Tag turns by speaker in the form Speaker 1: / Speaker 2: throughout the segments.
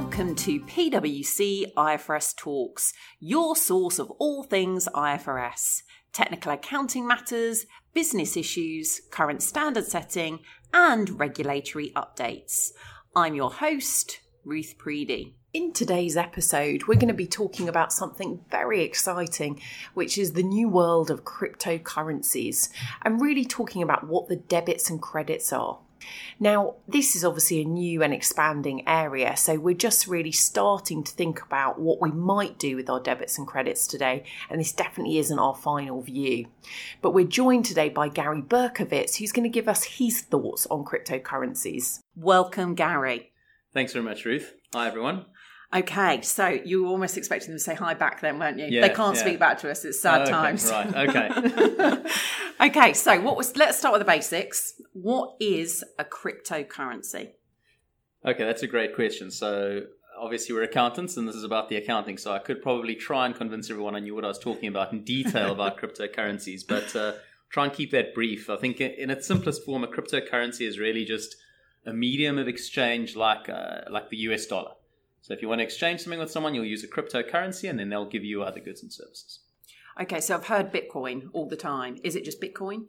Speaker 1: Welcome to PwC IFRS Talks, your source of all things IFRS technical accounting matters, business issues, current standard setting, and regulatory updates. I'm your host, Ruth Preedy. In today's episode, we're going to be talking about something very exciting, which is the new world of cryptocurrencies, and really talking about what the debits and credits are. Now, this is obviously a new and expanding area, so we're just really starting to think about what we might do with our debits and credits today, and this definitely isn't our final view. But we're joined today by Gary Berkowitz, who's going to give us his thoughts on cryptocurrencies. Welcome, Gary.
Speaker 2: Thanks very much, Ruth. Hi, everyone.
Speaker 1: Okay, so you were almost expecting them to say hi back then, weren't you? Yeah, they can't yeah. speak back to us. It's sad
Speaker 2: okay,
Speaker 1: times.
Speaker 2: Right. Okay.
Speaker 1: okay. So, what was? Let's start with the basics. What is a cryptocurrency?
Speaker 2: Okay, that's a great question. So, obviously, we're accountants, and this is about the accounting. So, I could probably try and convince everyone I knew what I was talking about in detail about cryptocurrencies, but uh, try and keep that brief. I think, in its simplest form, a cryptocurrency is really just a medium of exchange, like uh, like the US dollar. So if you want to exchange something with someone, you'll use a cryptocurrency and then they'll give you other goods and services.
Speaker 1: Okay, so I've heard Bitcoin all the time. Is it just Bitcoin?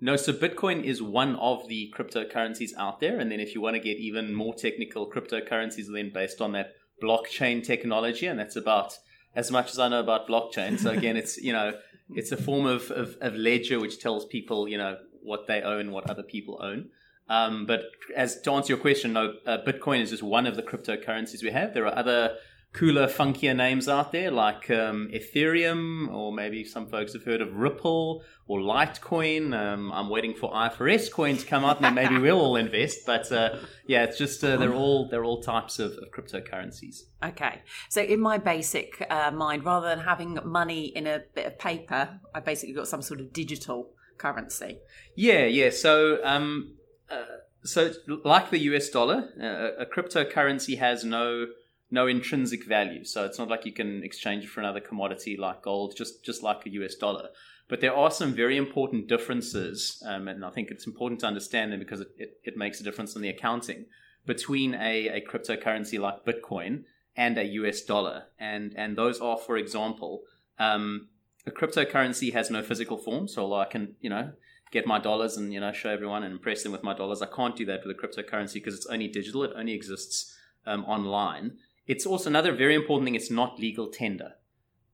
Speaker 2: No, so Bitcoin is one of the cryptocurrencies out there. And then if you want to get even more technical, cryptocurrencies are then based on that blockchain technology. And that's about as much as I know about blockchain. So again, it's, you know, it's a form of, of, of ledger which tells people, you know, what they own, what other people own. Um, but as to answer your question, no, uh, Bitcoin is just one of the cryptocurrencies we have. There are other cooler, funkier names out there like um, Ethereum, or maybe some folks have heard of Ripple or Litecoin. Um, I'm waiting for IFRS coin to come out, and then maybe we'll all invest. But uh, yeah, it's just uh, they're all they're all types of, of cryptocurrencies.
Speaker 1: Okay, so in my basic uh, mind, rather than having money in a bit of paper, I basically got some sort of digital currency.
Speaker 2: Yeah, yeah. So um, uh, so, like the US dollar, uh, a cryptocurrency has no no intrinsic value. So it's not like you can exchange it for another commodity like gold, just just like a US dollar. But there are some very important differences, um, and I think it's important to understand them because it, it, it makes a difference in the accounting between a, a cryptocurrency like Bitcoin and a US dollar. And and those are, for example, um, a cryptocurrency has no physical form. So I can, you know, get my dollars and you know show everyone and impress them with my dollars. I can't do that with a cryptocurrency because it's only digital. It only exists um, online. It's also another very important thing. It's not legal tender,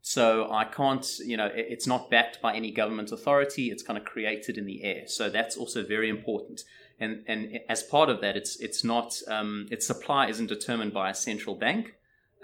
Speaker 2: so I can't. You know, it's not backed by any government authority. It's kind of created in the air. So that's also very important. And and as part of that, it's it's not um, its supply isn't determined by a central bank,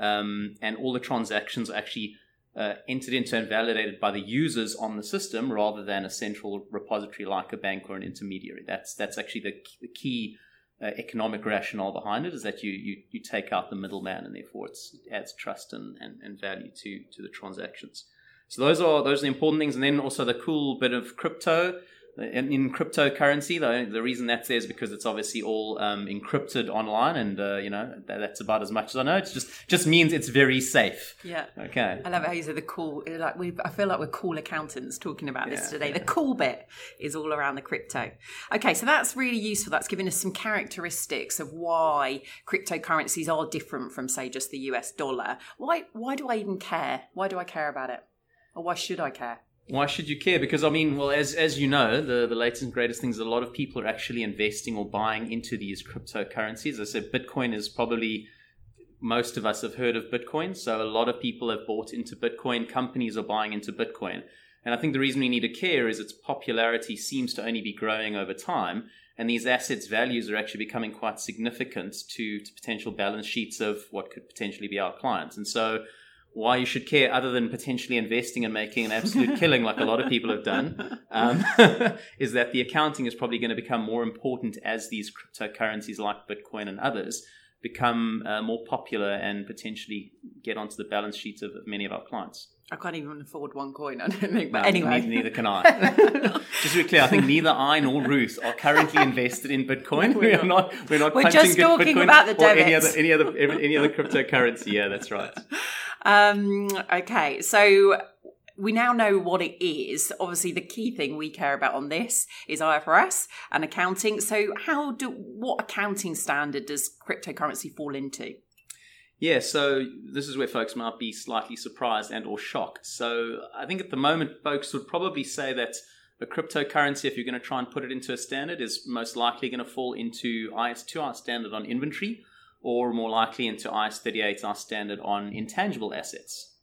Speaker 2: um, and all the transactions are actually uh, entered into and validated by the users on the system rather than a central repository like a bank or an intermediary. That's that's actually the, the key uh, economic rationale behind it is that you, you you take out the middleman and therefore it adds trust and, and, and value to to the transactions. So those are those are the important things, and then also the cool bit of crypto in, in cryptocurrency, the, the reason that's there is because it's obviously all um, encrypted online, and uh, you know that, that's about as much as I know. It just just means it's very safe.
Speaker 1: Yeah.
Speaker 2: Okay.
Speaker 1: I love how you say the cool. Like we, I feel like we're cool accountants talking about this yeah, today. Yeah. The cool bit is all around the crypto. Okay, so that's really useful. That's giving us some characteristics of why cryptocurrencies are different from, say, just the US dollar. Why? Why do I even care? Why do I care about it? Or why should I care?
Speaker 2: Why should you care? Because I mean, well, as as you know, the the latest and greatest things, a lot of people are actually investing or buying into these cryptocurrencies. I said Bitcoin is probably most of us have heard of Bitcoin, so a lot of people have bought into Bitcoin. Companies are buying into Bitcoin, and I think the reason we need to care is its popularity seems to only be growing over time, and these assets' values are actually becoming quite significant to, to potential balance sheets of what could potentially be our clients, and so why you should care other than potentially investing and making an absolute killing like a lot of people have done um, is that the accounting is probably going to become more important as these cryptocurrencies like bitcoin and others become uh, more popular and potentially get onto the balance sheets of, many of our clients
Speaker 1: I can't even afford one coin, I don't think. But no, anyway,
Speaker 2: neither, neither, can I. just to be clear, I think neither I nor Ruth are currently invested in Bitcoin. No, we are not. We're not.
Speaker 1: We're just talking
Speaker 2: Bitcoin
Speaker 1: about the debits.
Speaker 2: Any other, any other, any other cryptocurrency. Yeah, that's right.
Speaker 1: Um, okay, so we now know what it is. Obviously, the key thing we care about on this is IFRS and accounting. So, how do what accounting standard does cryptocurrency fall into?
Speaker 2: Yeah, so this is where folks might be slightly surprised and or shocked. So I think at the moment, folks would probably say that a cryptocurrency, if you're going to try and put it into a standard, is most likely going to fall into IAS2, our standard on inventory, or more likely into IAS38, our standard on intangible assets.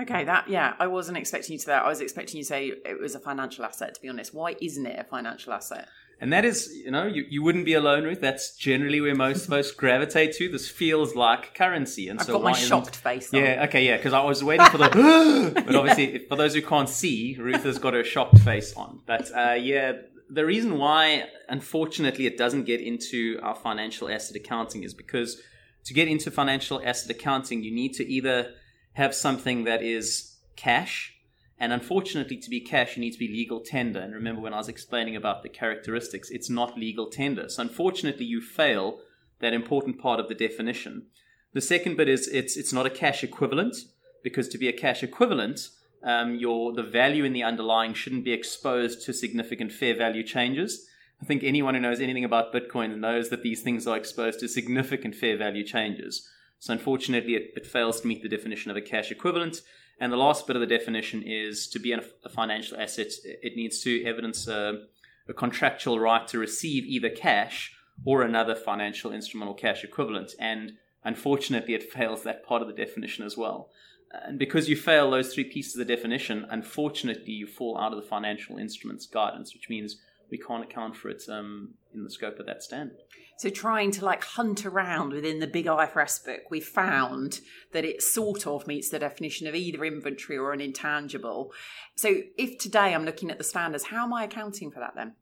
Speaker 1: Okay, that yeah, I wasn't expecting you to that. I was expecting you to say it was a financial asset. To be honest, why isn't it a financial asset?
Speaker 2: And that is, you know, you, you wouldn't be alone with. That's generally where most folks gravitate to. This feels like currency, and
Speaker 1: I've
Speaker 2: so
Speaker 1: got my shocked face. on.
Speaker 2: Yeah, okay, yeah, because I was waiting for the. but obviously, for those who can't see, Ruth has got her shocked face on. But uh, yeah, the reason why, unfortunately, it doesn't get into our financial asset accounting is because to get into financial asset accounting, you need to either have something that is cash. And unfortunately, to be cash, you need to be legal tender. And remember, when I was explaining about the characteristics, it's not legal tender. So unfortunately, you fail that important part of the definition. The second bit is it's it's not a cash equivalent because to be a cash equivalent, um, your the value in the underlying shouldn't be exposed to significant fair value changes. I think anyone who knows anything about Bitcoin knows that these things are exposed to significant fair value changes. So unfortunately, it, it fails to meet the definition of a cash equivalent. And the last bit of the definition is to be a, financial asset, it needs to evidence a, a contractual right to receive either cash or another financial instrument or cash equivalent. And unfortunately, it fails that part of the definition as well. And because you fail those three pieces of the definition, unfortunately, you fall out of the financial instruments guidance, which means we can't account for it um, in the scope of that standard.
Speaker 1: So trying to like hunt around within the big IFRS book, we found that it sort of meets the definition of either inventory or an intangible. So if today I'm looking at the standards, how am I accounting for that then?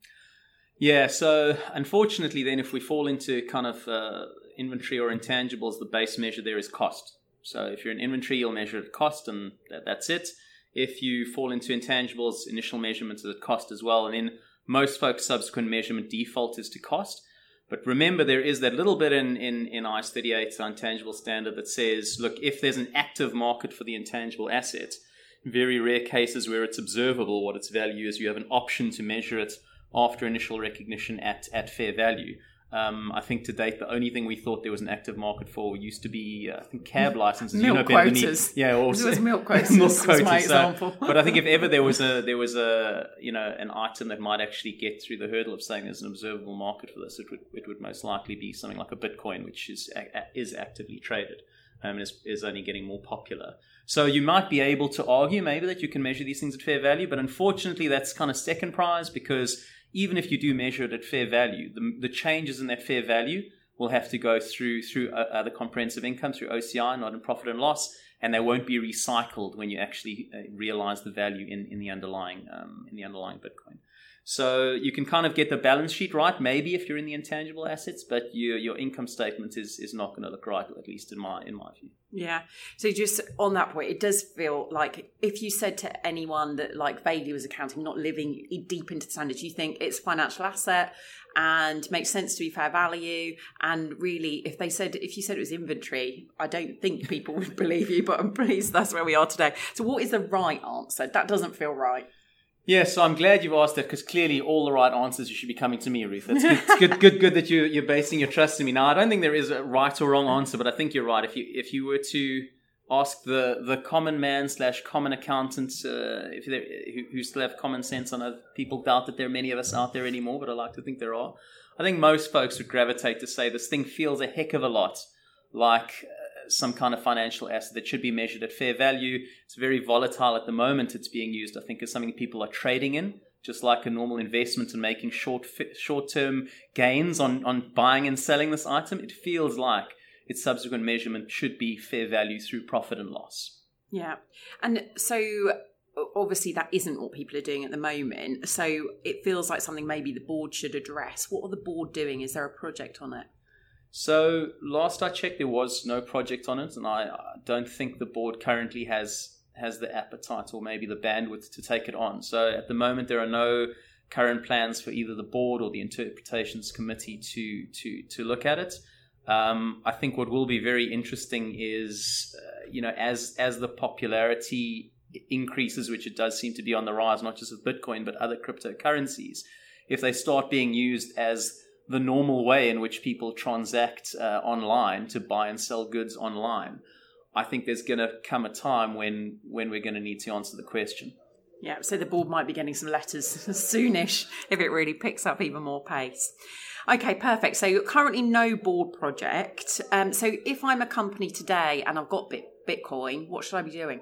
Speaker 2: Yeah, so unfortunately, then if we fall into kind of uh, inventory or intangibles, the base measure there is cost. So if you're in inventory, you'll measure at cost, and that, that's it. If you fall into intangibles, initial measurements is at cost as well, and then most folks' subsequent measurement default is to cost. But remember, there is that little bit in, in, in IAS 38, the intangible standard, that says, look, if there's an active market for the intangible asset, very rare cases where it's observable what its value is, you have an option to measure it after initial recognition at, at fair value. Um, I think to date, the only thing we thought there was an active market for used to be, uh, I think, cab licenses.
Speaker 1: Milk
Speaker 2: you know better than me.
Speaker 1: quotas.
Speaker 2: Yeah,
Speaker 1: It
Speaker 2: also
Speaker 1: was milk quotas,
Speaker 2: milk
Speaker 1: was my
Speaker 2: quotas, so-
Speaker 1: example.
Speaker 2: but I think if ever there was a there was a you know an item that might actually get through the hurdle of saying there's an observable market for this, it would it would most likely be something like a Bitcoin, which is a- is actively traded um, and is, is only getting more popular. So you might be able to argue maybe that you can measure these things at fair value, but unfortunately that's kind of second prize because even if you do measure it at fair value, the, the changes in that fair value will have to go through through uh, other comprehensive income through OCI, not in profit and loss, and they won't be recycled when you actually uh, realize the value in, in the underlying um, in the underlying Bitcoin. So you can kind of get the balance sheet right, maybe if you're in the intangible assets, but your your income statement is is not going to look right, at least in my in my view.
Speaker 1: Yeah. So just on that point, it does feel like if you said to anyone that like vaguely was accounting, not living deep into the standards, you think it's financial asset and makes sense to be fair value. And really, if they said if you said it was inventory, I don't think people would believe you. But I'm pleased that's where we are today. So what is the right answer? That doesn't feel right.
Speaker 2: Yeah, so I'm glad you've asked that because clearly all the right answers you should be coming to me, Ruth. That's good, it's good, good, good that you you're basing your trust in me. Now, I don't think there is a right or wrong answer, but I think you're right. If you if you were to ask the the common man slash common accountant, uh, if who, who still have common sense, I know people doubt that there are many of us out there anymore, but I like to think there are. I think most folks would gravitate to say this thing feels a heck of a lot like some kind of financial asset that should be measured at fair value. It's very volatile at the moment. It's being used, I think, as something people are trading in, just like a normal investment and making short short term gains on on buying and selling this item. It feels like its subsequent measurement should be fair value through profit and loss.
Speaker 1: Yeah. And so obviously that isn't what people are doing at the moment. So it feels like something maybe the board should address. What are the board doing? Is there a project on it?
Speaker 2: So last I checked, there was no project on it, and I don't think the board currently has has the appetite or maybe the bandwidth to take it on. So at the moment, there are no current plans for either the board or the interpretations committee to to to look at it. Um, I think what will be very interesting is, uh, you know, as as the popularity increases, which it does seem to be on the rise, not just with Bitcoin but other cryptocurrencies, if they start being used as the normal way in which people transact uh, online to buy and sell goods online. I think there's going to come a time when when we're going to need to answer the question.
Speaker 1: Yeah, so the board might be getting some letters soonish if it really picks up even more pace. Okay, perfect. So currently no board project. Um, so if I'm a company today and I've got Bitcoin, what should I be doing?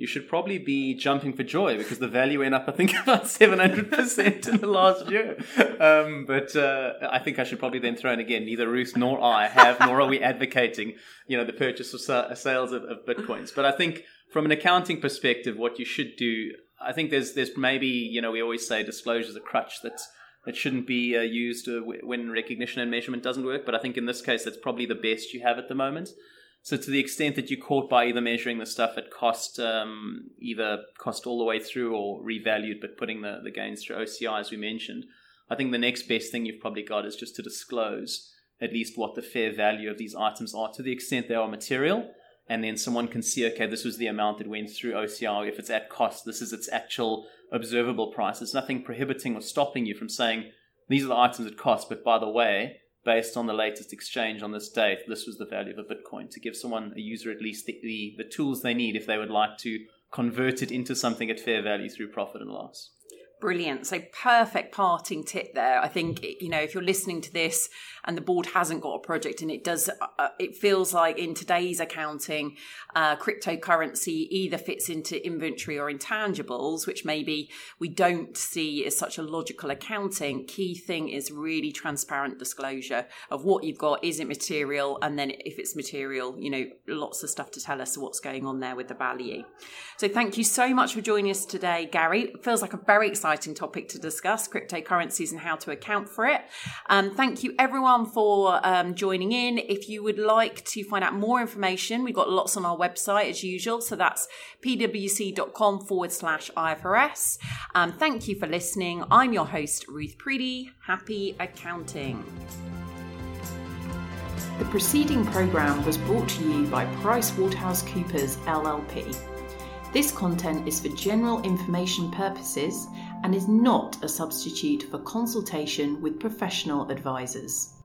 Speaker 2: You should probably be jumping for joy because the value went up, I think, about 700% in the last year. Um, but uh, I think I should probably then throw in again, neither Ruth nor I have, nor are we advocating, you know, the purchase or sales of, of Bitcoins. But I think from an accounting perspective, what you should do, I think there's, there's maybe, you know, we always say disclosure is a crutch that that shouldn't be uh, used uh, when recognition and measurement doesn't work. But I think in this case, that's probably the best you have at the moment. So to the extent that you're caught by either measuring the stuff at cost, um, either cost all the way through or revalued, but putting the, the gains through OCI, as we mentioned, I think the next best thing you've probably got is just to disclose at least what the fair value of these items are to the extent they are material. And then someone can see, okay, this was the amount that went through OCI. If it's at cost, this is its actual observable price. There's nothing prohibiting or stopping you from saying, these are the items at cost, but by the way, based on the latest exchange on this date, this was the value of a Bitcoin to give someone, a user, at least the, the, the tools they need if they would like to convert it into something at fair value through profit and loss.
Speaker 1: Brilliant. So, perfect parting tip there. I think, you know, if you're listening to this and the board hasn't got a project and it does, uh, uh, it feels like in today's accounting, uh, cryptocurrency either fits into inventory or intangibles, which maybe we don't see as such a logical accounting. Key thing is really transparent disclosure of what you've got. Is it material? And then if it's material, you know, lots of stuff to tell us what's going on there with the value. So, thank you so much for joining us today, Gary. It feels like a very exciting exciting topic to discuss cryptocurrencies and how to account for it. Um, thank you everyone for um, joining in. If you would like to find out more information, we've got lots on our website as usual. So that's pwc.com forward slash IFRS. Um, thank you for listening. I'm your host, Ruth Preedy. Happy accounting. The preceding programme was brought to you by PricewaterhouseCoopers LLP. This content is for general information purposes and is not a substitute for consultation with professional advisors.